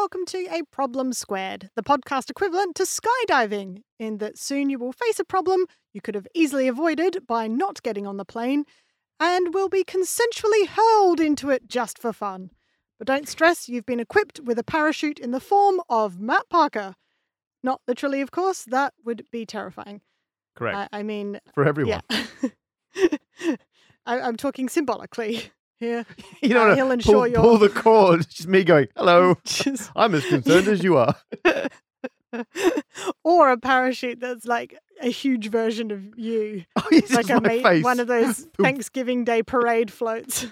welcome to A Problem Squared, the podcast equivalent to skydiving, in that soon you will face a problem you could have easily avoided by not getting on the plane and will be consensually hurled into it just for fun. But don't stress, you've been equipped with a parachute in the form of Matt Parker. Not literally, of course, that would be terrifying. Correct. I, I mean, For everyone. yeah. I, I'm talking symbolically here. You know, Uh, he'll pull, ensure your- pull the cord. It's just me going, hello. Just- I'm as concerned as you are. or a parachute that's like a huge version of you. Oh, it's like a my ma- face. one of those Thanksgiving Day parade floats.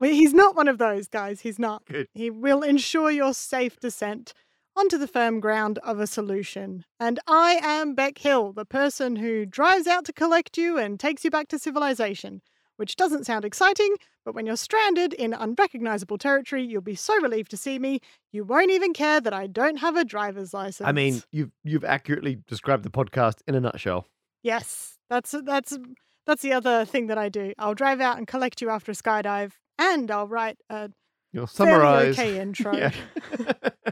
well, he's not one of those guys. He's not. Good. He will ensure your safe descent onto the firm ground of a solution. And I am Beck Hill, the person who drives out to collect you and takes you back to civilization. Which doesn't sound exciting, but when you're stranded in unrecognizable territory, you'll be so relieved to see me, you won't even care that I don't have a driver's license. I mean, you've you've accurately described the podcast in a nutshell. Yes, that's that's that's the other thing that I do. I'll drive out and collect you after a skydive, and I'll write a You'll summarize. okay intro.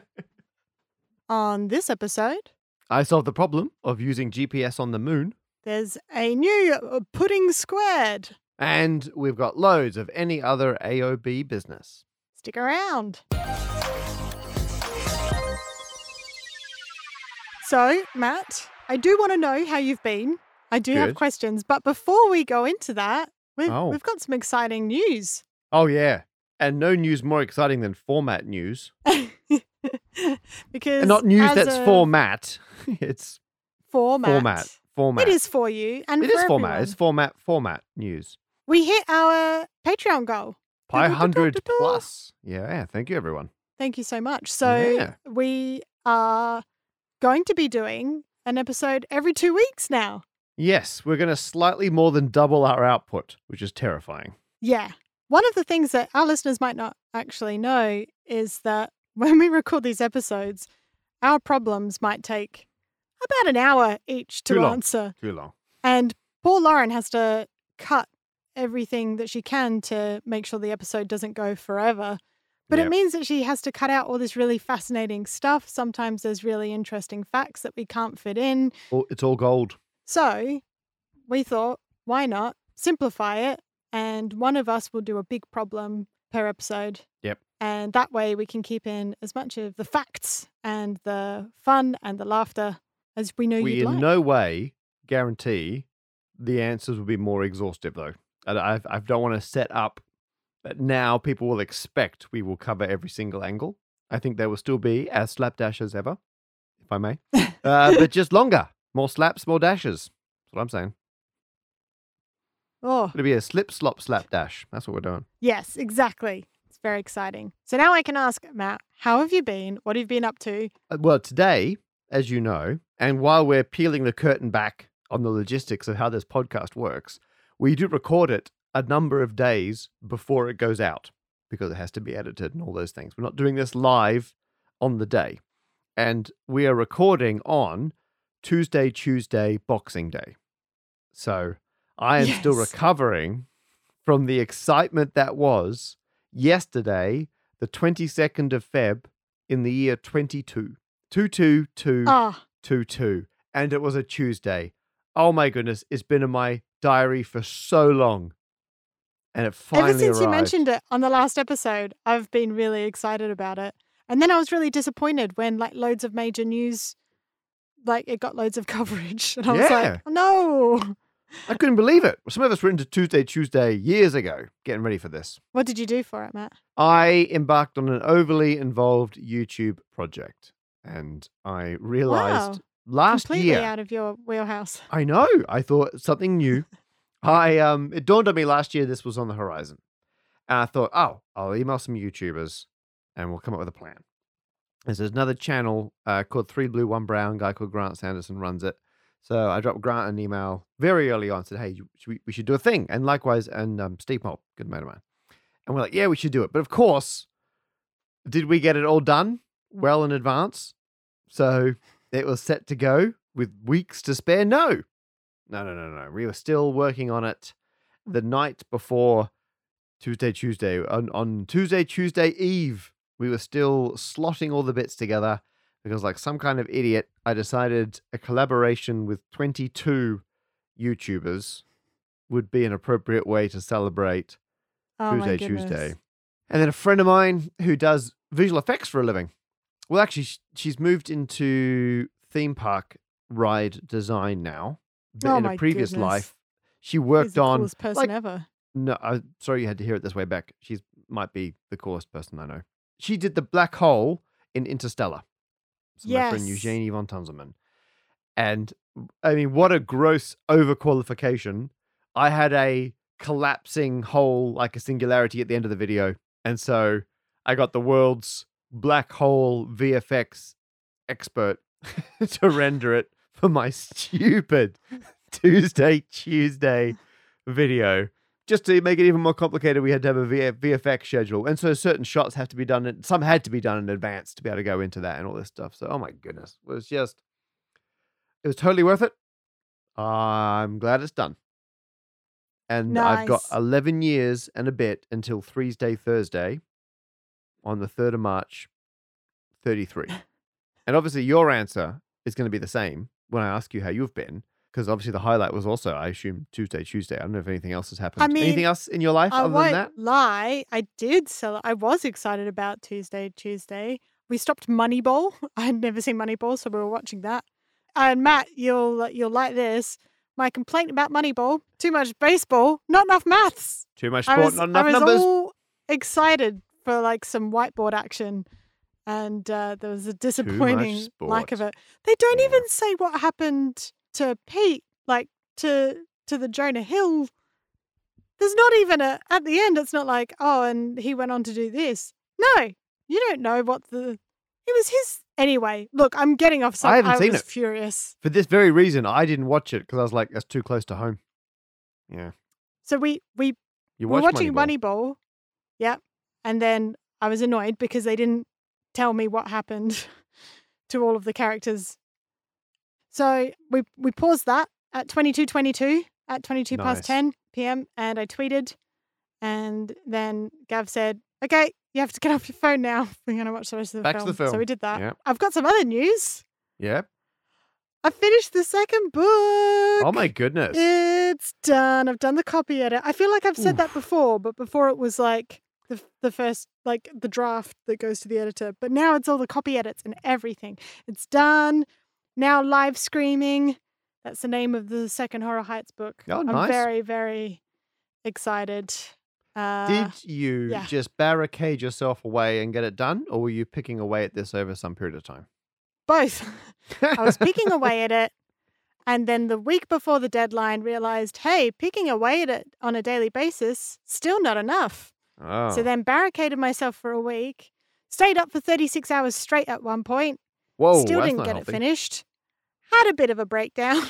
On this episode, I solved the problem of using GPS on the moon, there's a new uh, pudding squared. And we've got loads of any other AOB business. Stick around. So, Matt, I do want to know how you've been. I do have questions, but before we go into that, we've, Oh. we've got some exciting news. Oh yeah, and no news more exciting than format news. because And not news that's a format. it's format. format. Format. It is for you, and It is format. everyone. It's format. Format news. We hit our Patreon goal. Five hundred Du-du-du-du-du-du. plus. Yeah. Thank you, everyone. Thank you so much. So Yeah. we are going to be doing an episode every two weeks now. Yes, we're going to slightly more than double our output, which is terrifying. Yeah. One of the things that our listeners might not actually know is that when we record these episodes, our problems might take about an hour each to Too answer. Too long. And poor Lauren has to cut everything that she can to make sure the episode doesn't go forever. But Yep. it means that she has to cut out all this really fascinating stuff. Sometimes there's really interesting facts that we can't fit in. It's all gold. So we thought, why not simplify it? And one of us will do a big problem per episode. Yep. And that way we can keep in as much of the facts and the fun and the laughter as we know we you'd in like. no way guarantee the answers will be more exhaustive, though. I, I don't want to set up that now people will expect we will cover every single angle. I think there will still be as slapdash as ever, if I may, uh, but just longer. More slaps, more dashes. That's what I'm saying. oh, It'll be a slip, slop, slap, dash. That's what we're doing. yes, exactly. It's very exciting. So now I can ask Matt, how have you been? What have you been up to? Uh, Well, today, as you know, and while we're peeling the curtain back on the logistics of how this podcast works, we do record it a number of days before it goes out because it has to be edited and all those things. We're not doing this live on the day. And we are recording on Tuesday, Tuesday, Boxing Day. So I am still recovering from the excitement that was yesterday, the 22nd of Feb in the year 22. 22222. Ah, And it was a Tuesday. Oh my goodness, it's been in my diary for so long. And it finally ever since you mentioned it on the last episode, I've been really excited about it. And then I was really disappointed when like loads of major news, like it got loads of coverage. And I was like, "Oh, no. I couldn't believe it. Some of us were into Tuesday, Tuesday years ago, getting ready for this. What did you do for it, Matt? I embarked on an overly involved YouTube project. And I realized last Completely year. out of your wheelhouse. I know. I thought something new. I um it dawned on me last year this was on the horizon. And I thought, oh, I'll email some YouTubers and we'll come up with a plan. There's another channel uh, called Three Blue, One Brown, guy called Grant Sanderson runs it. So I dropped Grant an email very early on, said, hey, we, we should do a thing. And likewise, and um, Steve Mould, good mate of mine. And we're like, yeah, we should do it. But of course, did we get it all done well in advance? So it was set to go with weeks to spare. No, no, no, no, no. We were still working on it the night before Tuesday, Tuesday. On, on Tuesday, Tuesday Eve, we were still slotting all the bits together because, like some kind of idiot, I decided a collaboration with 22 YouTubers would be an appropriate way to celebrate Oh Tuesday. Tuesday. And then a friend of mine who does visual effects for a living. Well, actually, she's moved into theme park ride design now. But Oh in a previous goodness. life, she worked the on. coolest person like- ever. No, I'm sorry you had to hear it this way back. She's might be the coolest person I know. She did the black hole in Interstellar. So my friend Eugenie von Tunzelmann. And I mean, what a gross overqualification. I had a collapsing hole, like a singularity at the end of the video. And so I got the world's black hole VFX expert to render it for my stupid Tuesday, Tuesday video. Just to make it even more complicated, we had to have a VFX schedule. And so certain shots have to be done, in, some had to be done in advance to be able to go into that and all this stuff. So, oh my goodness, it was just, it was totally worth it. I'm glad it's done. And I've got 11 years and a bit until Threes Day Thursday on the 3rd of March, 33. and obviously, your answer is going to be the same when I ask you how you've been, because obviously the highlight was also, I assume, Tuesday, Tuesday. I don't know if anything else has happened. I mean, anything else in your life I other won't than that? lie. I did sell. I was excited about Tuesday, Tuesday. We stopped Moneyball. I had never seen Moneyball, so we were watching that. And Matt, you'll you'll like this. My complaint about Moneyball: too much baseball, not enough maths. Too much I sport, was, not I enough was numbers. all excited for like some whiteboard action, and uh, there was a disappointing lack of it. They don't Yeah. even say what happened to Pete, like to to the Jonah Hill. There's not even a at the end. It's not like oh, and he went on to do this. No, you don't know what the. It was his anyway. Look, I'm getting off. Some, I haven't seen was it. furious. For this very reason, I didn't watch it because I was like, that's too close to home. Yeah. So we we You we're watching Moneyball. Moneyball. Yep. And then I was annoyed because they didn't tell me what happened to all of the characters. So we we paused that at 22:22 at 22 Nice. past 10 p.m. and I tweeted and then Gav said, "Okay, you have to get off your phone now. We're going to watch the rest of the Back to film." the film. So we did that. Yep. I've got some other news. Yeah. I finished the second book. Oh my goodness. It's done. I've done the copy edit. I feel like I've said that before, but before it was like the the first like the draft that goes to the editor. But now it's all the copy edits and everything. It's done. Now live screaming. That's the name of the second Horror Heights book. Oh, I'm nice. very very excited. Uh, Did you yeah. just barricade yourself away and get it done, or were you picking away at this over some period of time? both. I was picking away at it. And then the week before the deadline, realized, hey, picking away at it on a daily basis, still not enough. Oh. So then barricaded myself for a week, stayed up for 36 hours straight at one point, Whoa, still didn't get healthy. it finished, had a bit of a breakdown.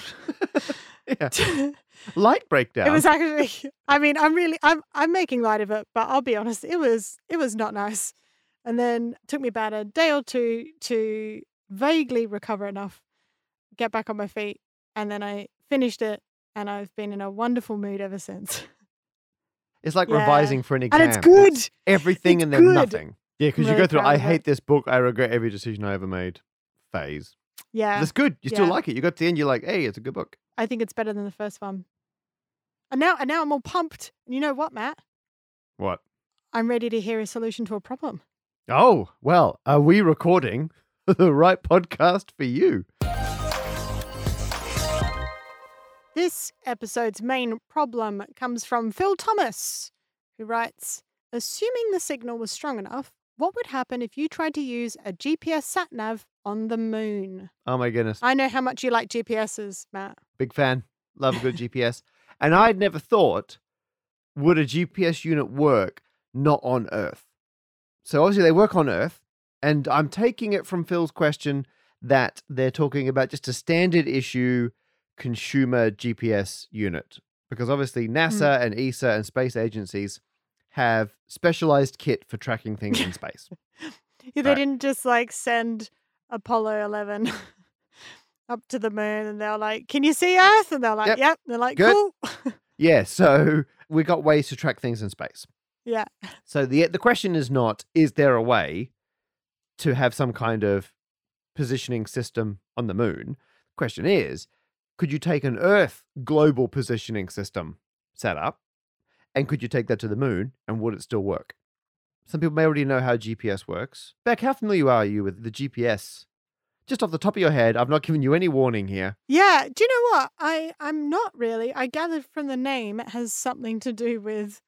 yeah. Light breakdown. It was actually, I mean, I'm really, I'm, I'm making light of it, but I'll be honest, it was, it was not nice. And then took me about a day or two to vaguely recover enough, get back on my feet. And then I finished it and I've been in a wonderful mood ever since. It's like Yeah. revising for an exam. And it's good. everything It's and then good. nothing. Yeah, because you go through. I hate this book. I regret every decision I ever made. Phase. Yeah. That's good. You still like it. You got to the end. You're like, hey, it's a good book. I think it's better than the first one. And now, and now I'm all pumped. And you know what, Matt? What? I'm ready to hear a solution to a problem. Oh well, are we recording the right podcast for you? This episode's main problem comes from Phil Thomas, who writes Assuming the signal was strong enough, what would happen if you tried to use a GPS sat nav on the moon? Oh my goodness, I know how much you like GPSs, Matt. big fan. Love a good GPS. And I'd never thought would a GPS unit work not on Earth. So obviously they work on Earth, and I'm taking it from Phil's question that they're talking about just a standard issue consumer GPS unit because obviously NASA mm. and ESA and space agencies have specialized kit for tracking things in space. yeah, They Right. didn't just like send Apollo 11 up to the moon and they're like, Can you see Earth? And they're like, Yep. Yep. They're like, Good. Cool. Yeah, so we got ways to track things in space. yeah. So the the question is not is there a way to have some kind of positioning system on the moon. The question is, could you take an Earth global positioning system set up and could you take that to the moon and would it still work? Some people may already know how GPS works. Beck, how familiar are you with the GPS? Just off the top of your head, I've not given you any warning here. Yeah. Do you know what? I I'm not really. I gathered from the name it has something to do with,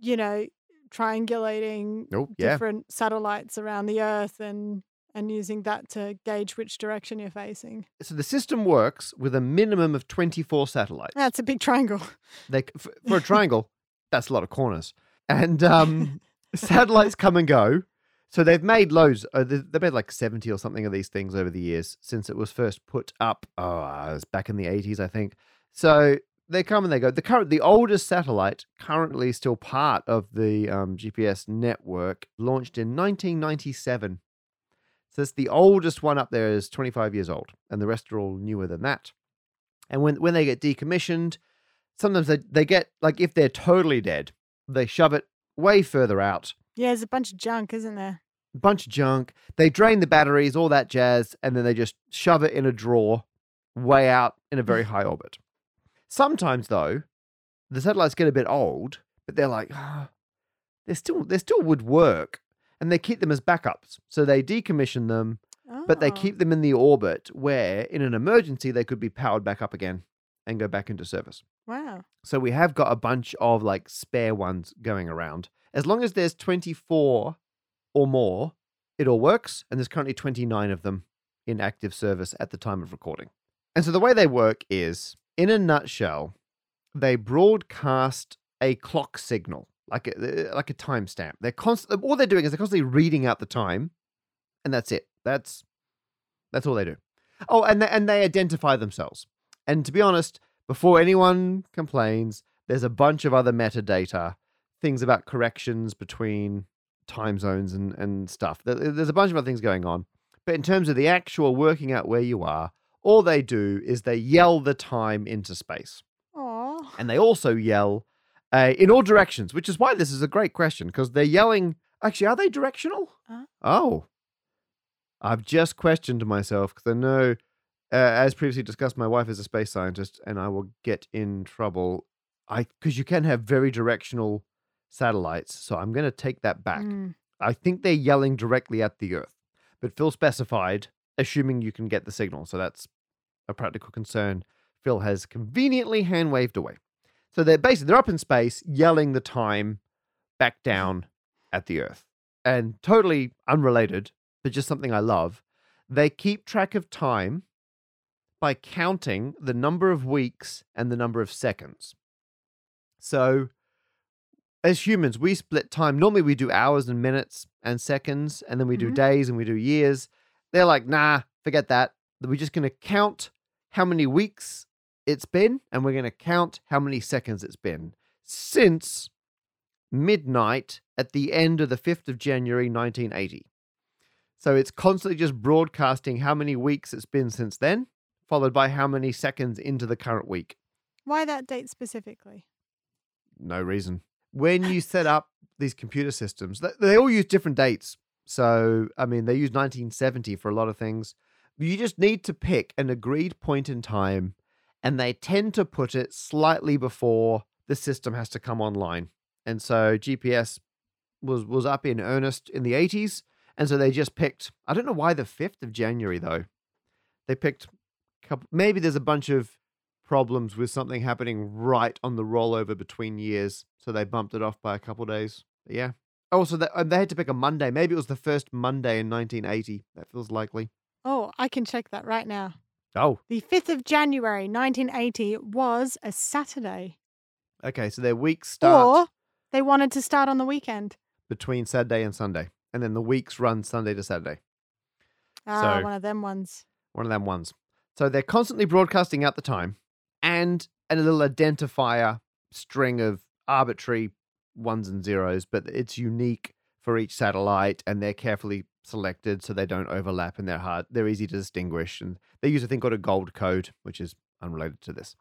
you know, triangulating Oh, yeah. different satellites around the Earth and and using that to gauge which direction you're facing. So the system works with a minimum of 24 satellites. That's a big triangle. They, f- for a triangle, that's a lot of corners. And um, satellites come and go. So they've made loads. Uh, they- they've made like 70 or something of these things over the years since it was first put up. Oh, uh, it was back in the 80s, I think. So they come and they go. The current, the oldest satellite, currently still part of the um, GPS network, launched in 1997. So it's the oldest one up there is 25 years old, and the rest are all newer than that. And when when they get decommissioned, sometimes they, they get like if they're totally dead, they shove it way further out. Yeah, there's a bunch of junk, isn't there? A bunch of junk. They drain the batteries, all that jazz, and then they just shove it in a drawer way out in a very high orbit. Sometimes though, the satellites get a bit old, but they're like, ah, they still they still would work. And they keep them as backups. So they decommission them, but they Oh. keep them in the orbit where in an emergency they could be powered back up again and go back into service. Wow. So we have got a bunch of like spare ones going around. As long as there's 24 or more, it all works. And there's currently 29 of them in active service at the time of recording. And so the way they work is, in a nutshell, they broadcast a clock signal, like a, eh, like a timestamp. They're constant. All they're doing is they're constantly reading out the time, and that's it. That's that's all they do. Oh, and they, and they identify themselves. And to be honest, before anyone complains, there's a bunch of other metadata, things about corrections between time zones and, and stuff. There's a bunch of other things going on. But in terms of the actual working out where you are, all they do is they yell the time into space. Aw. And they also yell uh, in all directions, which is why this is a great question because they're yelling. Actually, are they directional? Uh. Oh. I've just questioned myself because I know, uh, as previously discussed, my wife is a space scientist and I will get in trouble. I Because you can have very directional satellites. So I'm going to take that back. Mm. I think they're yelling directly at the Earth. But Phil specified, assuming you can get the signal. So that's a practical concern Phil has conveniently hand waved away. So they're basically they're up in space yelling the time back down at the Earth. And totally unrelated, but just something I love. They keep track of time by counting the number of weeks and the number of seconds. So as humans, we split time. Normally, we do hours and minutes and seconds, and then we do Mhm. days and we do years. They're like, nah, forget that. We're just going to count how many weeks it's been, and we're going to count how many seconds it's been since midnight at the end of the 5th of January, 1980. So it's constantly just broadcasting how many weeks it's been since then, followed by how many seconds into the current week. Why that date specifically? No reason. When you set up these computer systems, they, all use different dates. So, I mean, they use 1970 for a lot of things. You just need to pick an agreed point in time, and they tend to put it slightly before the system has to come online. And so GPS was was up in earnest in the 80s, and so they just picked. I don't know why the 5th of January though. They picked couple. Maybe there's a bunch of problems with something happening right on the rollover between years, so they bumped it off by a couple days. But yeah. Oh, so they, they had to pick a Monday. Maybe it was the first Monday in 1980. That feels likely. Oh, I can check that right now. Oh, The 5th of January 1980 was a Saturday. okay. So their weeks start Or they wanted to start on the weekend. between Saturday and Sunday, and then the weeks run Sunday to Saturday. Ah, So- one of them ones. One of them ones. So they're constantly broadcasting out the time and a little identifier string of arbitrary ones and zeros, but it's unique for each satellite and they're carefully selected so they don't overlap and they're hard they're easy to distinguish and they use a thing called a gold code, which is unrelated to this.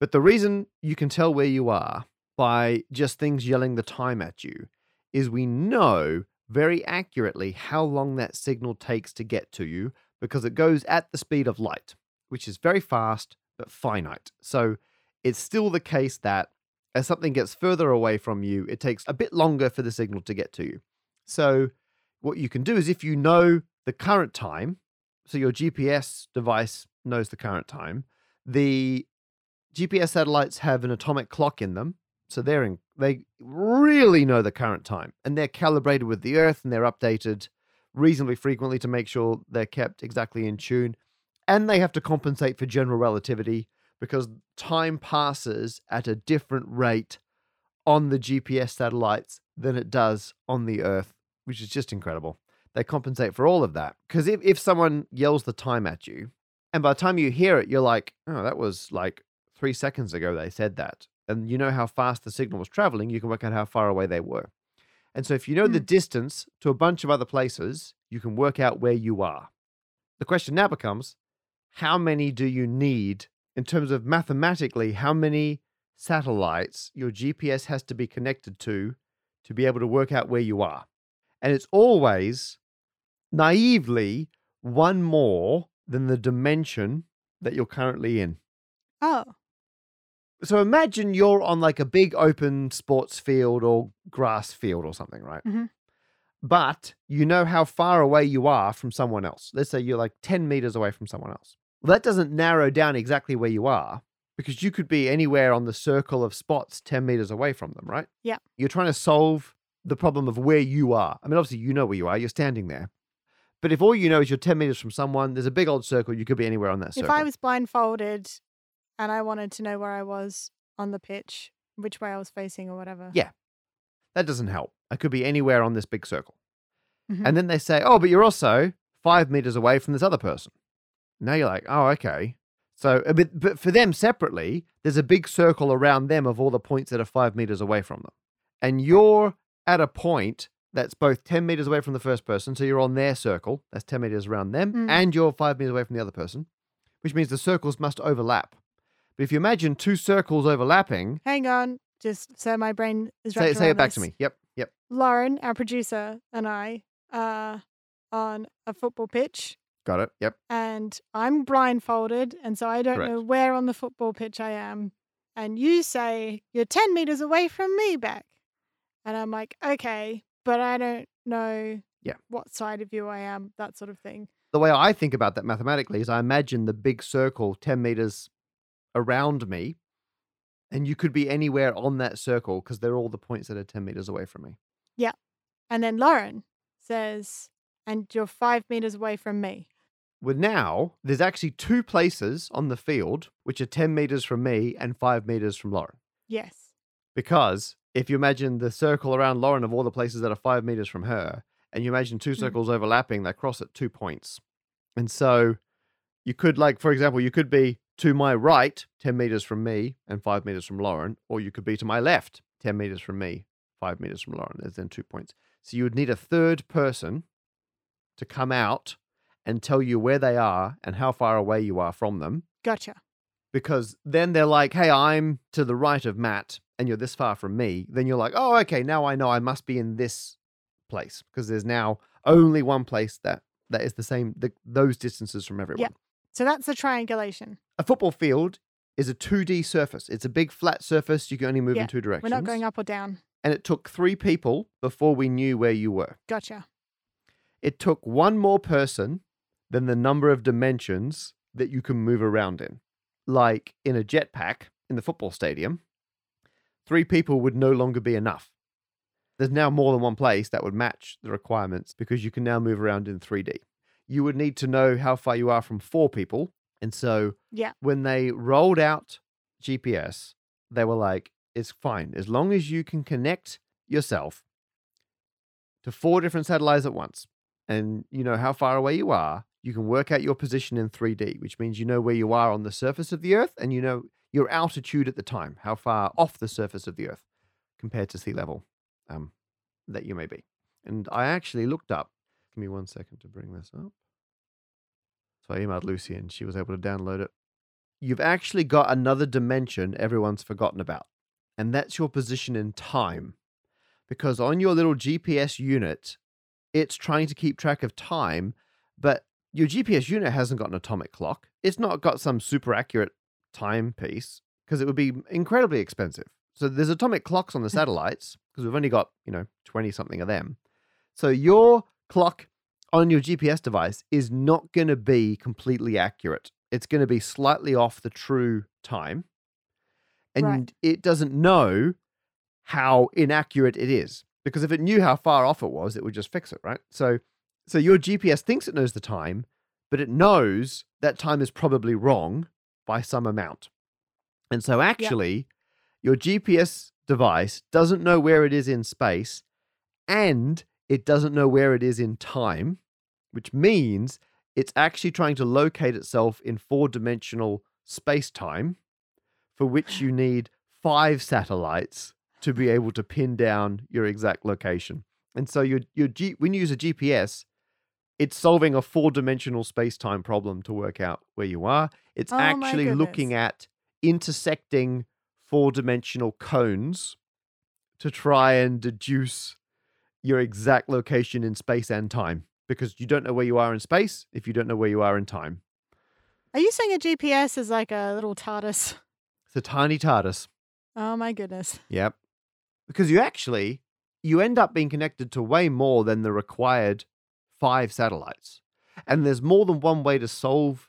But the reason you can tell where you are by just things yelling the time at you is we know very accurately how long that signal takes to get to you because it goes at the speed of light, which is very fast but finite. So it's still the case that as something gets further away from you, it takes a bit longer for the signal to get to you. So what you can do is if you know the current time, so your GPS device knows the current time, the GPS satellites have an atomic clock in them. So they're in, they really know the current time and they're calibrated with the earth and they're updated reasonably frequently to make sure they're kept exactly in tune. And they have to compensate for general relativity because time passes at a different rate on the GPS satellites than it does on the earth, which is just incredible. They compensate for all of that. Because if, if someone yells the time at you, and by the time you hear it, you're like, oh, that was like three seconds ago they said that. And you know how fast the signal was traveling, you can work out how far away they were. And so if you know the Hmm. distance to a bunch of other places, you can work out where you are. The question now becomes how many do you need in terms of mathematically, how many satellites your GPS has to be connected to to be able to work out where you are? And it's always naively one more than the dimension that you're currently in. Oh, So imagine you're on like a big open sports field or grass field or something, right? Mhm. But you know how far away you are from someone else. Let's say you're like 10 meters away from someone else. Well, that doesn't narrow down exactly where you are because you could be anywhere on the circle of spots 10 meters away from them, right? Yeah. You're trying to solve the problem of where you are. I mean, obviously, you know where you are, you're standing there. But if all you know is you're 10 meters from someone, there's a big old circle, you could be anywhere on that circle. if I was blindfolded and I wanted to know where I was on the pitch, which way I was facing or whatever. Yeah. That doesn't help. I could be anywhere on this big circle. Mhm. And then they say, oh, but you're also five meters away from this other person. Now you're like, oh, okay. So, uh, but, but for them separately, there's a big circle around them of all the points that are five meters away from them. And you're at a point that's both 10 meters away from the first person. So you're on their circle. That's 10 meters around them. Mm. And you're five meters away from the other person, which means the circles must overlap. But if you imagine two circles overlapping, Hang on, just so my brain is say, say it back to me. Yep. Yep. Lauren, our producer, and I are on a football pitch, Got it. Yep. and I'm blindfolded, and so I don't know where on the football pitch I am. And you say you're 10 meters away from me back. And I'm like, okay, but I don't know Yeah. what side of you I am, that sort of thing. the way I think about that mathematically is I imagine the big circle 10 meters around me, and you could be anywhere on that circle because they're all the points that are 10 meters away from me. Yeah. And then Lauren says, and you're five meters away from me. Well, now there's actually two places on the field which are 10 meters from me and five meters from Lauren. Yes. Because if you imagine the circle around Lauren of all the places that are five meters from her, and you imagine two Mm. circles overlapping, they cross at two points. And so you could, like, for example, you could be to my right, 10 meters from me and five meters from Lauren, or you could be to my left, 10 meters from me, five meters from Lauren. There's then two points. So you would need a third person to come out and tell you where they are and how far away you are from them Gotcha. because then they're like, hey, I'm to the right of Matt and you're this far from me. Then you're like, oh, okay, now I know I must be in this place because there's now only one place that that is the same, the, those distances from everyone. Yeah. So that's the triangulation. A football field is a 2D surface. It's a big flat surface. You can only move Yeah, in two directions. We're not going up or down. And it took three people before we knew where you were. Gotcha. It took one more person than the number of dimensions that you can move around in. Like in a jetpack in the football stadium, three people would no longer be enough. There's now more than one place that would match the requirements because you can now move around in 3D. You would need to know how far you are from four people. And so Yeah. when they rolled out GPS, they were like, it's fine. As long as you can connect yourself to four different satellites at once and you know how far away you are, you can work out your position in 3D, which means you know where you are on the surface of the Earth and you know your altitude at the time, how far off the surface of the Earth compared to sea level um, that you may be. And I actually looked up, give me one second to bring this up. So I emailed Lucy and she was able to download it. You've actually got another dimension everyone's forgotten about, and that's your position in time. Because on your little GPS unit, it's trying to keep track of time, but your GPS unit hasn't got an atomic clock. It's not got some super accurate timepiece because it would be incredibly expensive. So there's atomic clocks on the hmm. satellites because we've only got, you know, 20 something of them. So mm-hmm. your clock on your GPS device is not going to be completely accurate. It's going to be slightly off the true time. And Right. it doesn't know how inaccurate it is because if it knew how far off it was, it would just fix it, right? So so your GPS thinks it knows the time, but it knows that time is probably wrong by some amount. And so actually, your GPS device doesn't know where it is in space and it doesn't know where it is in time, which means it's actually trying to locate itself in four dimensional space time, for which you need five satellites to be able to pin down your exact location. And so your your G, when you use a GPS, it's solving a four dimensional space time problem to work out where you are. It's Oh actually looking at intersecting four dimensional cones to try and deduce your exact location in space and time because you don't know where you are in space if you don't know where you are in time. Are you saying a GPS is like a little TARDIS? It's a tiny TARDIS. Oh my goodness. Yep. Because you actually you end up being connected to way more than the required five satellites. And there's more than one way to solve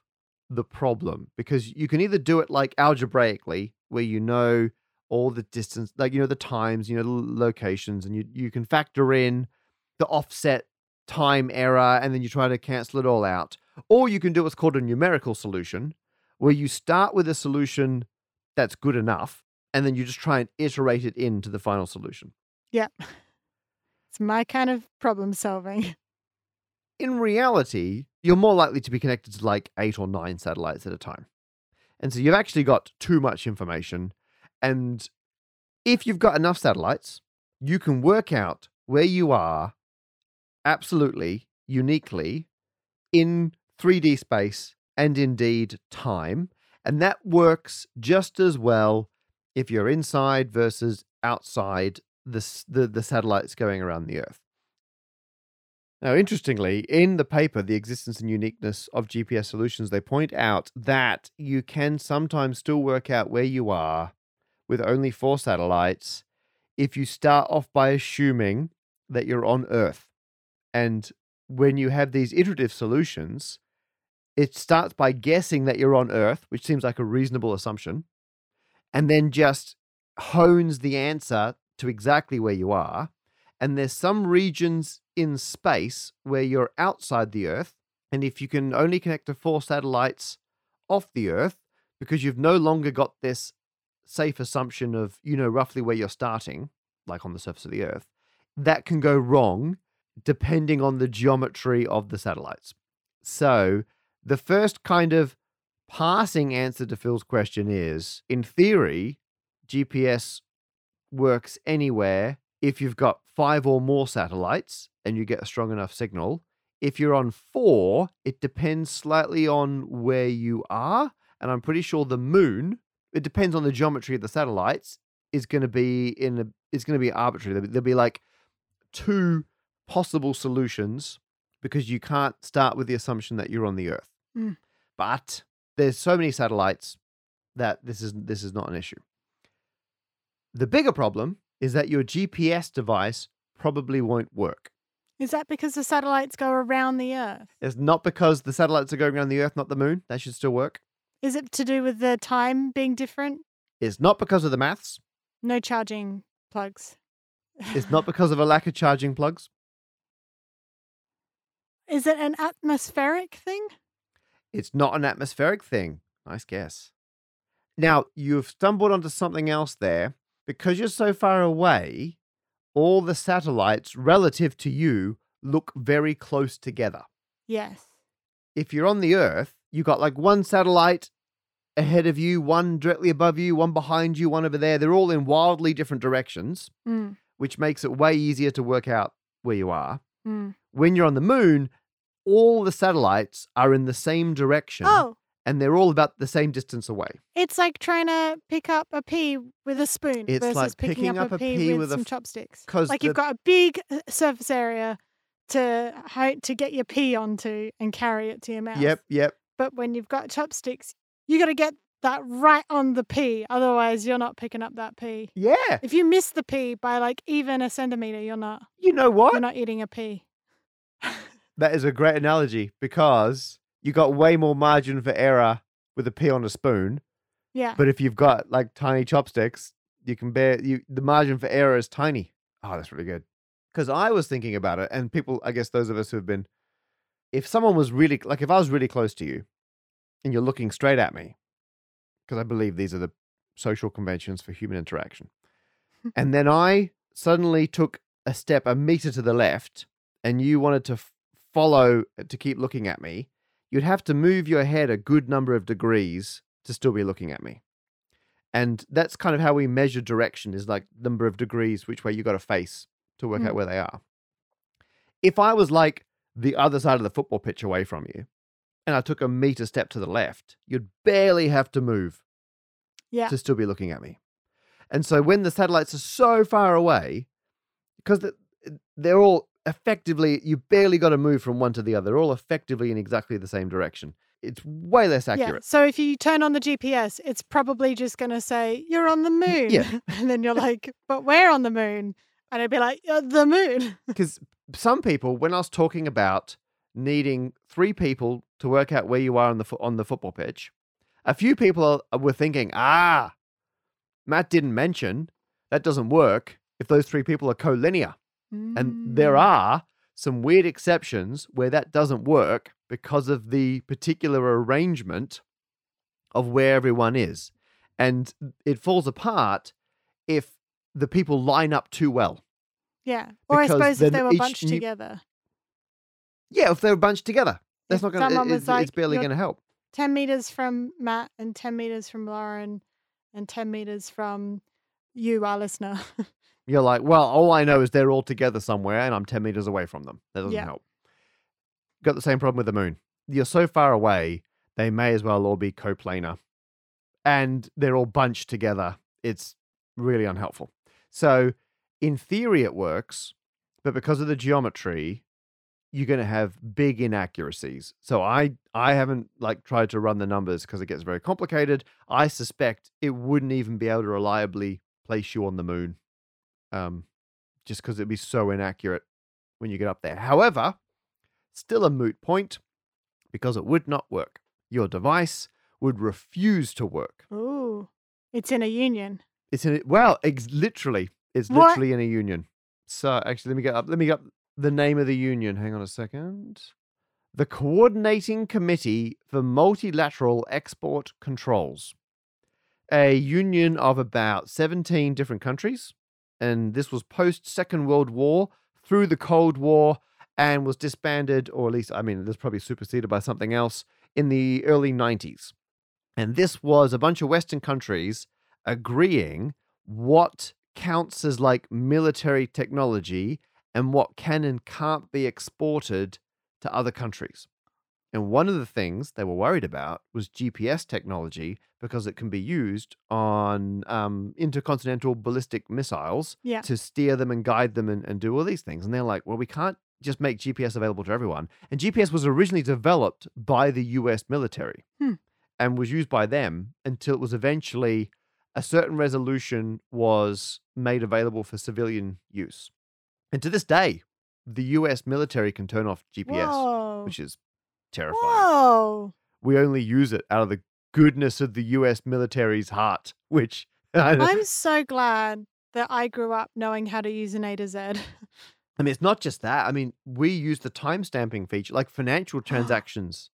the problem because you can either do it like algebraically where you know all the distance like you know the times, you know the locations and you you can factor in the offset time error and then you try to cancel it all out. Or you can do what's called a numerical solution where you start with a solution that's good enough and then you just try and iterate it into the final solution. Yeah. It's my kind of problem solving. In reality, you're more likely to be connected to like eight or nine satellites at a time. And so you've actually got too much information. And if you've got enough satellites, you can work out where you are absolutely uniquely in 3D space and indeed time. And that works just as well if you're inside versus outside the, the, the satellites going around the Earth. Now, interestingly, in the paper, The Existence and Uniqueness of GPS Solutions, they point out that you can sometimes still work out where you are with only four satellites if you start off by assuming that you're on Earth. And when you have these iterative solutions, it starts by guessing that you're on Earth, which seems like a reasonable assumption, and then just hones the answer to exactly where you are. And there's some regions in space where you're outside the Earth. And if you can only connect to four satellites off the Earth, because you've no longer got this safe assumption of, you know, roughly where you're starting, like on the surface of the Earth, that can go wrong depending on the geometry of the satellites. So the first kind of passing answer to Phil's question is in theory, GPS works anywhere if you've got five or more satellites and you get a strong enough signal. If you're on four, it depends slightly on where you are. And I'm pretty sure the moon, it depends on the geometry of the satellites, is going to be in a, it's going to be arbitrary. There'll be, like two possible solutions because you can't start with the assumption that you're on the Earth. Mm. But there's so many satellites that this is this is not an issue. The bigger problem is that your GPS device probably won't work. Is that because the satellites go around the Earth? It's not because the satellites are going around the Earth, not the moon. That should still work. Is it to do with the time being different? It's not because of the maths. No charging plugs. It's not because of a lack of charging plugs. Is it an atmospheric thing? It's not an atmospheric thing. Nice guess. Now, you've stumbled onto something else there. Because you're so far away, all the satellites relative to you look very close together. Yes. If you're on the Earth, you've got like one satellite ahead of you, one directly above you, one behind you, one over there. They're all in wildly different directions, Mm, which makes it way easier to work out where you are. mm. When you're on the moon, all the satellites are in the same direction Oh, and they're all about the same distance away. it's like trying to pick up a pea with a spoon It's versus like picking, picking up, up a pea, pea with, with some f- chopsticks. 'cause Like you've got a big uh, surface area to to get your pea onto and carry it to your mouth. Yep, yep. But when you've got chopsticks, you got to get that right on the pea. Otherwise, you're not picking up that pea. Yeah. If you miss the pea by like even a centimeter, you're not You know what? you're not eating a pea. That is a great analogy because you got way more margin for error with a pea on a spoon. Yeah. But if you've got like tiny chopsticks, you can bear you the margin for error is tiny. Oh, that's really good. Because I was thinking about it, and people, I guess those of us who have been, if someone was really like, if I was really close to you, and you're looking straight at me, because I believe these are the social conventions for human interaction, and then I suddenly took a step a meter to the left, and you wanted to f- follow uh, to keep looking at me, you'd have to move your head a good number of degrees to still be looking at me. And that's kind of how we measure direction is like number of degrees which way you got to face to work Mm. out where they are. If I was like the other side of the football pitch away from you and I took a meter step to the left, you'd barely have to move Yeah. to still be looking at me. And so when the satellites are so far away, because they're all effectively, you barely got to move from one to the other. They're all effectively in exactly the same direction. It's way less accurate. Yeah. So if you turn on the GPS, it's probably just going to say, You're on the moon. Yeah. and then you're like, But where on the moon? And it'd be like, "Uh, The moon. Because some people, when I was talking about needing three people to work out where you are on the fo- on the football pitch, a few people are- were thinking, "Ah, Matt didn't mention that doesn't work if those three people are collinear." And there Mm. are some weird exceptions where that doesn't work because of the particular arrangement of where everyone is. And it falls apart if the people line up too well. Yeah. Or I suppose if they were bunched new- together. Yeah, if they're bunched together. That's If not going to, someone it's, like, it's barely going to help. 10 meters from Matt and 10 meters from Lauren and 10 meters from you, our listener. You're like, well, all I know is they're all together somewhere and I'm 10 meters away from them. That doesn't Yeah. help. Got the same problem with the moon. You're so far away, they may as well all be coplanar. And they're all bunched together. It's really unhelpful. So, in theory, it works, but because of the geometry, you're going to have big inaccuracies. So I I haven't like tried to run the numbers because it gets very complicated. I suspect it wouldn't even be able to reliably place you on the moon um, just because it'd be so inaccurate when you get up there. However, still a moot point because it would not work. Your device would refuse to work. Ooh. It's in a union. It's in it. Well, ex- literally, it's What? literally in a union. So actually, let me get up. Let me get up the name of the union. Hang on a second. The Coordinating Committee for Multilateral Export Controls, a union of about 17 different countries. And this was post Second World War through the Cold War and was disbanded, or at least, I mean, was probably superseded by something else in the early 90s. And this was a bunch of Western countries agreeing what counts as like military technology and what can and can't be exported to other countries. And one of the things they were worried about was GPS technology because it can be used on um, intercontinental ballistic missiles Yeah. to steer them and guide them and, and do all these things. And they're like, well, we can't just make GPS available to everyone. And GPS was originally developed by the US military Hmm. and was used by them until it was eventually a certain resolution was made available for civilian use. And to this day, the US military can turn off GPS, Whoa. which is terrifying. Whoa. We only use it out of the goodness of the US military's heart, which I'm so glad that I grew up knowing how to use an A to Z. I mean, it's not just that. I mean, we use the timestamping feature, like financial transactions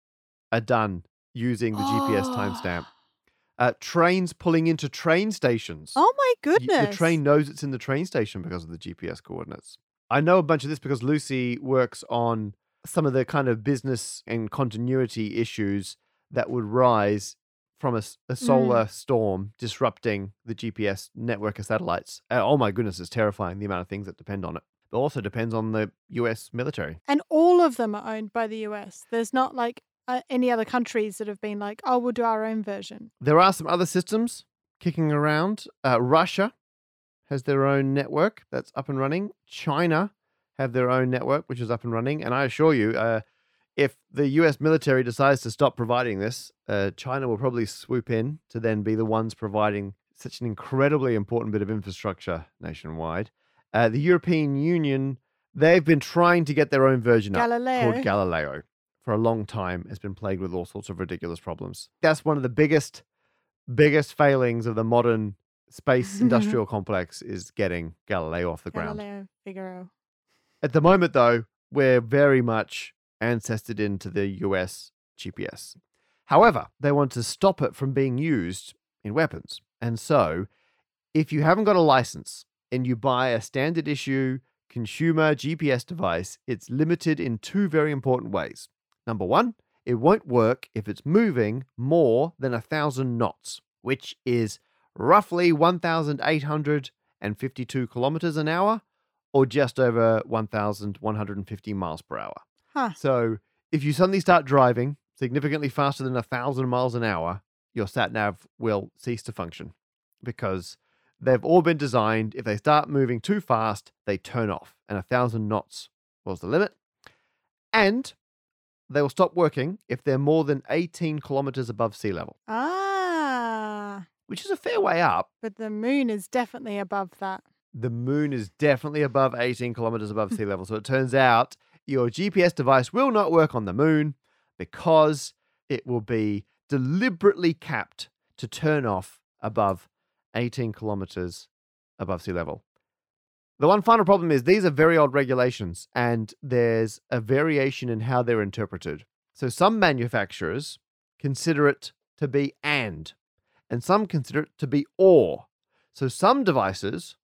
are done using the GPS timestamp. Uh, trains pulling into train stations. Oh my goodness. The train knows it's in the train station because of the GPS coordinates. I know a bunch of this because Lucy works on some of the kind of business and continuity issues that would rise from a solar storm disrupting the GPS network of satellites. Uh, oh my goodness, it's terrifying the amount of things that depend on it. It also depends on the US military. And all of them are owned by the US. There's not like uh, any other countries that have been like, oh, we'll do our own version. There are some other systems kicking around. Uh, Russia has their own network that's up and running. China have their own network, which is up and running. And I assure you, uh, if the US military decides to stop providing this, uh, China will probably swoop in to then be the ones providing such an incredibly important bit of infrastructure nationwide. Uh, the European Union, they've been trying to get their own version up Galileo. called Galileo for a long time. It's been plagued with all sorts of ridiculous problems. That's one of the biggest, biggest failings of the modern space industrial complex is getting Galileo off the ground. Galileo Figaro. At the moment, though, we're very much ancestored into the US GPS. However, they want to stop it from being used in weapons. And so, if you haven't got a license and you buy a standard issue consumer GPS device, it's limited in two very important ways. Number one, it won't work if it's moving more than a thousand knots, which is roughly 1,852 kilometers an hour or just over 1,150 miles per hour. Huh. So if you suddenly start driving significantly faster than a thousand miles an hour, your sat nav will cease to function because they've all been designed. If they start moving too fast, they turn off, and a thousand knots was the limit. And they will stop working if they're more than 18 kilometers above sea level, Ah, which is a fair way up. but the moon is definitely above that. The moon is definitely above 18 kilometers above sea level. So it turns out your GPS device will not work on the moon because it will be deliberately capped to turn off above 18 kilometers above sea level. The one final problem is these are very old regulations and there's a variation in how they're interpreted. So some manufacturers consider it to be and, and some consider it to be or. So some devices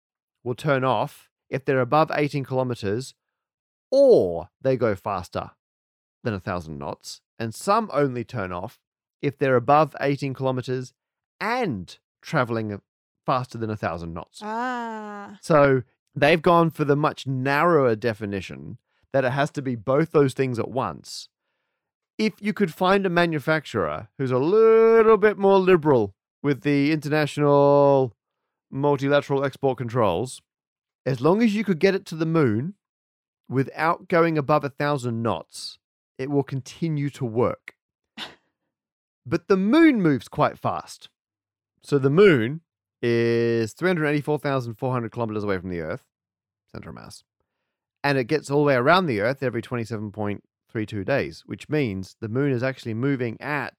will turn off if they're above 18 kilometers or they go faster than 1,000 knots. And some only turn off if they're above 18 kilometers and traveling faster than 1,000 knots. Ah, So they've gone for the much narrower definition that it has to be both those things at once. If you could find a manufacturer who's a little bit more liberal with the international multilateral export controls, as long as you could get it to the moon without going above a thousand knots, it will continue to work. but the moon moves quite fast. So the moon is 384,400 kilometers away from the Earth, center of mass. And it gets all the way around the Earth every 27.32 days, which means the moon is actually moving at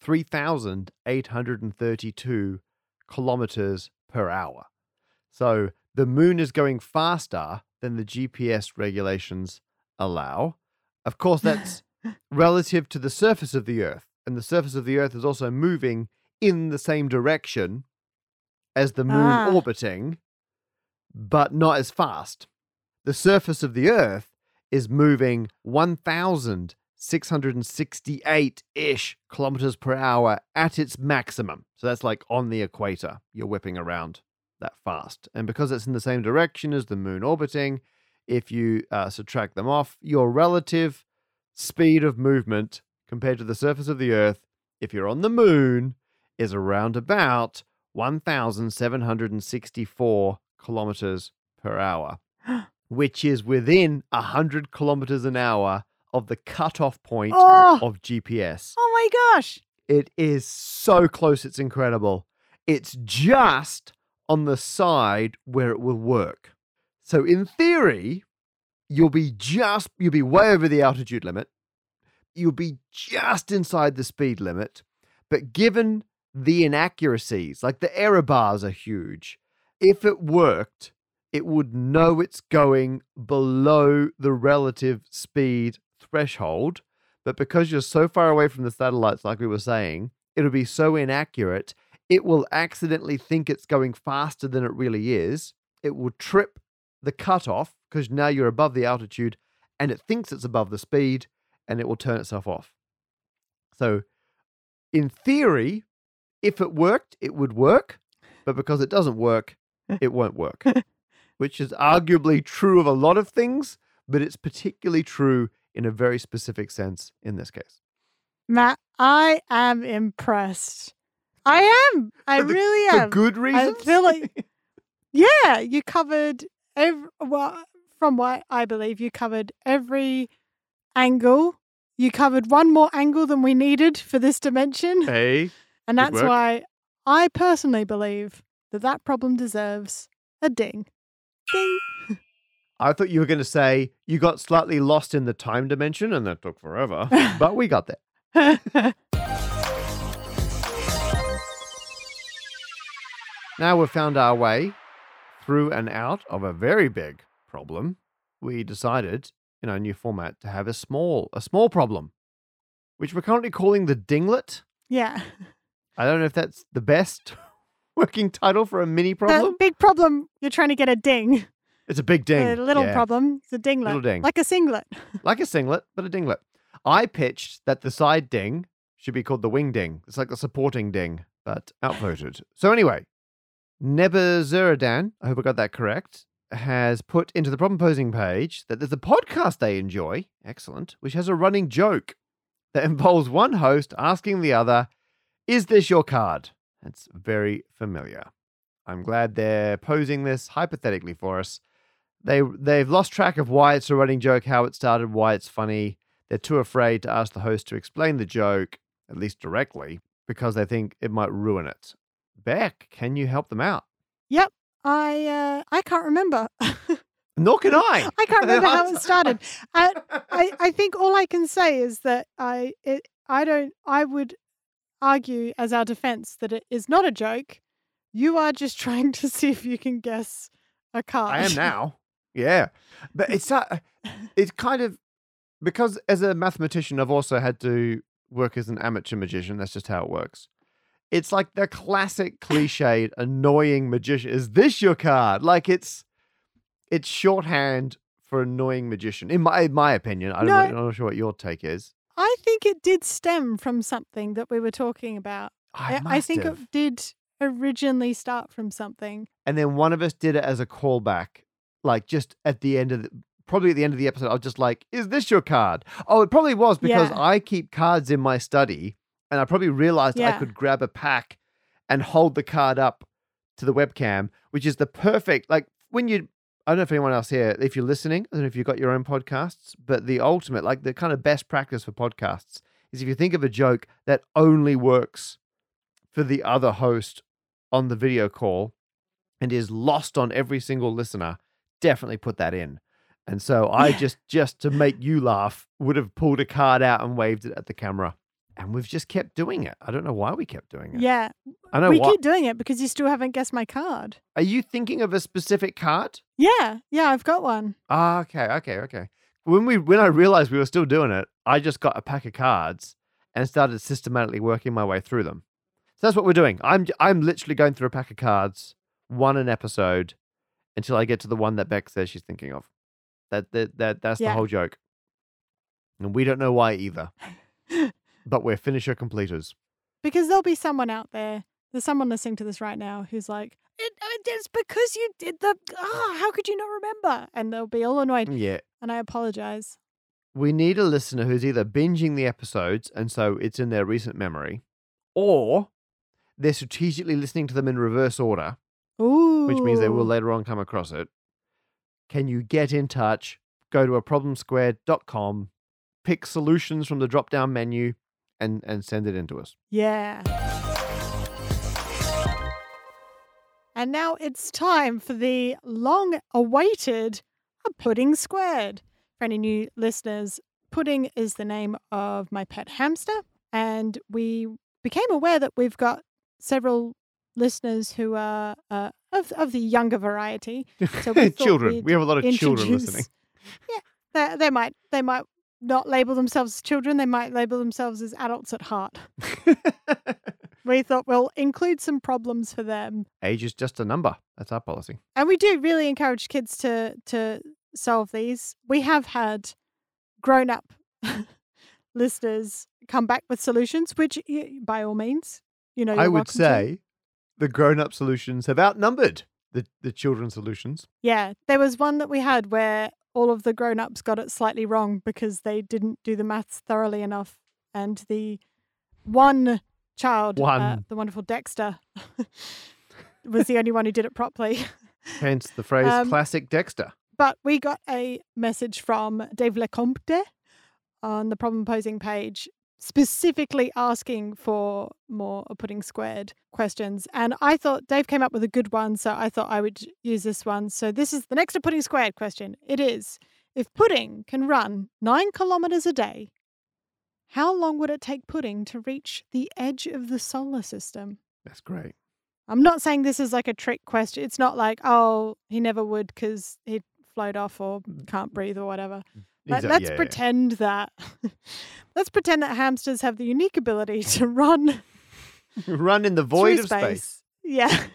3,832 kilometers per hour. So the moon is going faster than the GPS regulations allow. Of course, that's relative to the surface of the Earth. And the surface of the Earth is also moving in the same direction as the moon Ah. orbiting, but not as fast. The surface of the Earth is moving 1,668 ish kilometers per hour at its maximum. So that's like on the equator. You're whipping around that fast. And because it's in the same direction as the moon orbiting, if you uh, subtract them off, your relative speed of movement compared to the surface of the Earth, if you're on the moon, is around about 1,764 kilometers per hour, which is within 100 kilometers an hour of the cutoff point Oh. of GPS. oh my gosh. It is so close, it's incredible. It's just on the side where it will work. So, in theory, you'll be just, you'll be way over the altitude limit. You'll be just inside the speed limit. But given the inaccuracies, like the error bars are huge, if it worked, it would know it's going below the relative speed threshold. But because you're so far away from the satellites, like we were saying, it'll be so inaccurate, it will accidentally think it's going faster than it really is. It will trip the cutoff because now you're above the altitude and it thinks it's above the speed and it will turn itself off. So, in theory, if it worked, it would work. But because it doesn't work, it won't work, which is arguably true of a lot of things, but it's particularly true in a very specific sense in this case. Matt, I am impressed. I am. I the- really For am. good reasons. feel like- Yeah, you covered every, well, from what I believe, you covered every angle. You covered one more angle than we needed for this dimension. Hey, and that's why I personally believe that that problem deserves a ding. Ding. I thought you were going to say you got slightly lost in the time dimension and that took forever, but we got there. Now we've found our way through and out of a very big problem. We decided in our new format to have a small, a small problem, which we're currently calling the dinglet. yeah. I don't know if that's the best working title for a mini The problem. big problem, you're trying to get a ding. It's a big ding. A little yeah. problem, it's a dinglet. Little ding. Like a singlet. like a singlet, but a dinglet. I pitched that the side ding should be called the wing ding. It's like the supporting ding, but outvoted. So anyway, Nebuzaradan, I hope I got that correct, has put into the problem posing page that there's a podcast they enjoy, excellent, which has a running joke that involves one host asking the other, "Is this your card?" That's very familiar. I'm glad they're posing this hypothetically for us. They they've lost track of why it's a running joke, how it started, why it's funny. They're too afraid to ask the host to explain the joke, at least directly, because they think it might ruin it. Bec, can you help them out? Yep. I uh, I can't remember. Nor can I. I can't remember how it started. I, I I think all I can say is that I it I don't I would argue as our defense that it is not a joke. You are just trying to see if you can guess a card. I am now. Yeah, but it's uh, it's kind of because as a mathematician, I've also had to work as an amateur magician. That's just how it works. It's like the classic cliched annoying magician. Is this your card? Like it's it's shorthand for annoying magician. In my in my opinion, I don't No. know, I'm not sure what your take is. I think it did stem from something that we were talking about. I, I, I think have. it did originally start from something. and then one of us did it as a callback, like just at the end of the probably at the end of the episode. I was just like, "Is this your card?" Oh, it probably was because Yeah. I keep cards in my study, and I probably realized I could grab a pack and hold the card up to the webcam, which is the perfect like when you. I don't know if anyone else here, if you're listening, I don't know if you've got your own podcasts, but the ultimate, like the kind of best practice for podcasts is if you think of a joke that only works for the other host on the video call and is lost on every single listener, definitely put that in. And so I Yeah. just just to make you laugh would have pulled a card out and waved it at the camera. And we've just kept doing it. I don't know why we kept doing it. Yeah. I know we what. keep doing it because you still haven't guessed my card. Are you thinking of a specific card? Yeah. Yeah, I've got one. Ah, okay, okay, okay. When we when I realized we were still doing it, I just got a pack of cards and started systematically working my way through them. So that's what we're doing. I'm I'm literally going through a pack of cards, one an episode, until I get to the one that Bec says she's thinking of. That that, that that's the whole joke. And we don't know why either. but we're finisher completers. Because there'll be someone out there, there's someone listening to this right now who's like, it, it's because you did the, ah, how could you not remember? And they'll be all annoyed. Yeah. And I apologize. We need a listener who's either binging the episodes and so it's in their recent memory, or they're strategically listening to them in reverse order, Ooh. which means they will later on come across it. Can you get in touch? Go to a problemsquared.com, pick solutions from the drop down menu, and, and send it in to us. Yeah. And now it's time for the long awaited A Pudding Squared. For any new listeners, Pudding is the name of my pet hamster. And we became aware that we've got several listeners who are uh, of, of the younger variety. So we children. we'd have a lot of children listening. Yeah, they, they might they might not label themselves as children. They might label themselves as adults at heart. We thought we'll include some problems for them. Age is just a number. That's our policy. And we do really encourage kids to to solve these. We have had grown up listeners come back with solutions, which by all means, you know, I would say. to. The grown up solutions have outnumbered the, the children's solutions. Yeah, there was one that we had where all of the grown ups got it slightly wrong because they didn't do the maths thoroughly enough, and the one child, uh, the wonderful Dexter, was the only one who did it properly. Hence the phrase Um, classic Dexter. but we got a message from Dave Lecomte on the problem posing page specifically asking for more pudding squared questions. And I thought Dave came up with a good one, so I thought I would use this one. So this is the next pudding squared question. It is if pudding can run nine kilometers a day, how long would it take pudding to reach the edge of the solar system? That's great. I'm not saying this is like a trick question. It's not like, oh, he never would because he'd float off or mm, can't mm. breathe or whatever. Mm. Let, let's yeah, yeah. pretend that. let's pretend that hamsters have the unique ability to run Run in the void of space. Yeah.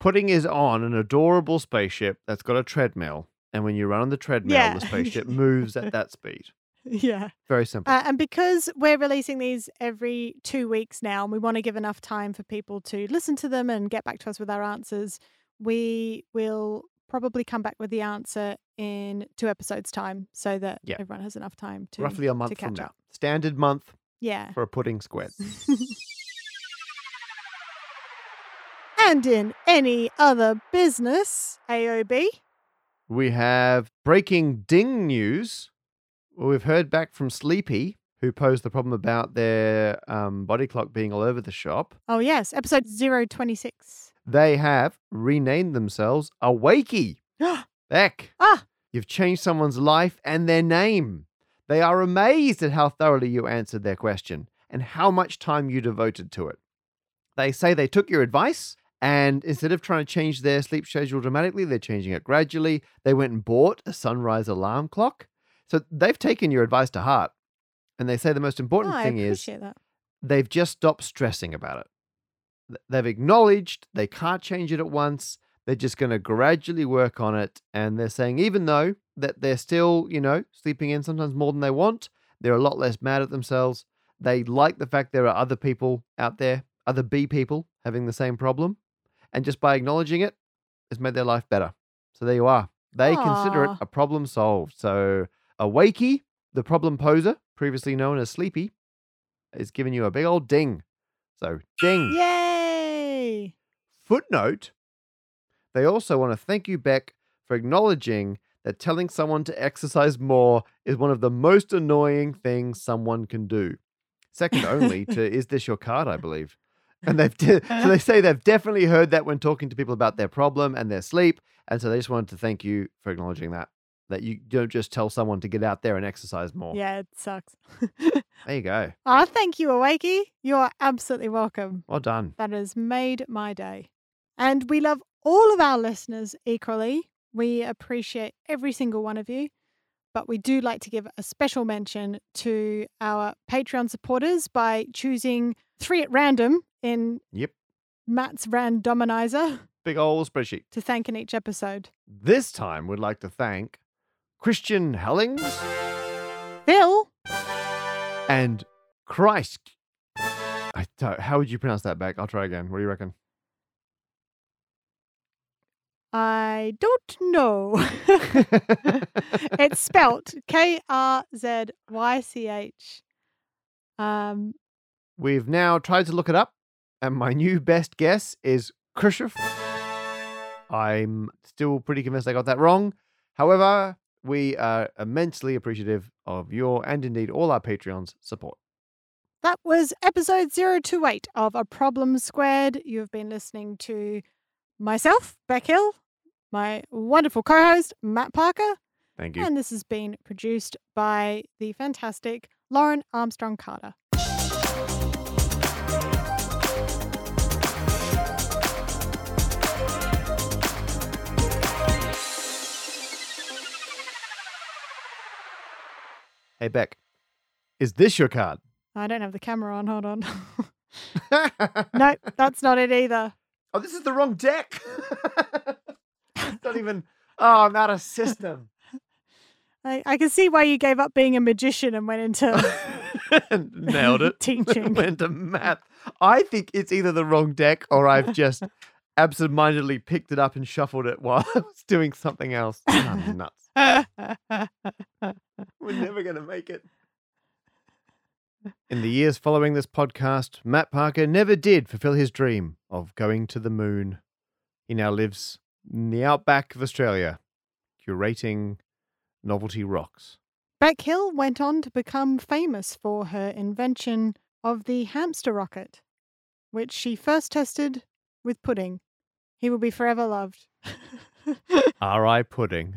Pudding is on an adorable spaceship that's got a treadmill. And when you run on the treadmill, Yeah. the spaceship moves at that speed. Yeah. Very simple. Uh, and because we're releasing these every two weeks now, and we want to give enough time for people to listen to them and get back to us with our answers, we will probably come back with the answer in two episodes' time so that Yeah. everyone has enough time to Roughly a month from catch now. up. Standard month Yeah. for a pudding squid. and in any other business, AOB. We have breaking ding news. Well, we've heard back from Sleepy, who posed the problem about their um, body clock being all over the shop. Oh, yes. Episode 026. They have renamed themselves Awakey. Heck, ah, you've changed someone's life and their name. They are amazed at how thoroughly you answered their question and how much time you devoted to it. They say they took your advice and instead of trying to change their sleep schedule dramatically, they're changing it gradually. They went and bought a sunrise alarm clock. So they've taken your advice to heart. And they say the most oh, important I thing is that. they've just stopped stressing about it. Th- They've acknowledged they can't change it at once. They're just going to gradually work on it. And they're saying, even though that they're still, you know, sleeping in sometimes more than they want, they're a lot less mad at themselves. They like the fact there are other people out there, other bee people having the same problem. And just by acknowledging it, has made their life better. So there you are. They consider it a problem solved. So Awakey, the problem poser, previously known as Sleepy, is giving you a big old ding. So ding. Yay. Footnote They also want to thank you, Bec, for acknowledging that telling someone to exercise more is one of the most annoying things someone can do. Second only to Is This Your Card, I believe. And they've de- so they say they've definitely heard that when talking to people about their problem and their sleep. And so they just wanted to thank you for acknowledging that. That you don't just tell someone to get out there and exercise more. Yeah, it sucks. There you go. oh, thank you, Awakey. You are absolutely welcome. Well done. That has made my day. And we love all of our listeners equally. We appreciate every single one of you. But we do like to give a special mention to our Patreon supporters by choosing three at random in Yep. Matt's randomizer Big old spreadsheet. to thank in each episode. This time, we'd like to thank Christian Hellings Phil, and Christ. I don't, how would you pronounce that back? I'll try again. What do you reckon? I don't know. it's spelt K R Z Y C H. Um, We've now tried to look it up, and my new best guess is Khrushchev. I'm still pretty convinced I got that wrong. However, we are immensely appreciative of your and indeed all our Patreons' support. That was episode 028 of A Problem Squared. You've been listening to myself, Bec Hill, my wonderful co host, Matt Parker, Thank you. and this has been produced by the fantastic Lauren Armstrong Carter. Hey, Bec, is this your card? I don't have the camera on. Hold on. no, that's not it either. Oh, this is the wrong deck. it's not even. Oh, I'm out of system. I, I can see why you gave up being a magician and went into Nailed it. teaching. Went to math. I think it's either the wrong deck or I've just absentmindedly picked it up and shuffled it while I was doing something else. I'm nuts. We're never going to make it. In the years following this podcast, Matt Parker never did fulfill his dream of going to the moon. He now lives in the outback of Australia, curating novelty rocks. Bec Hill went on to become famous for her invention of the hamster rocket, which she first tested with pudding. He will be forever loved. R.I. Pudding.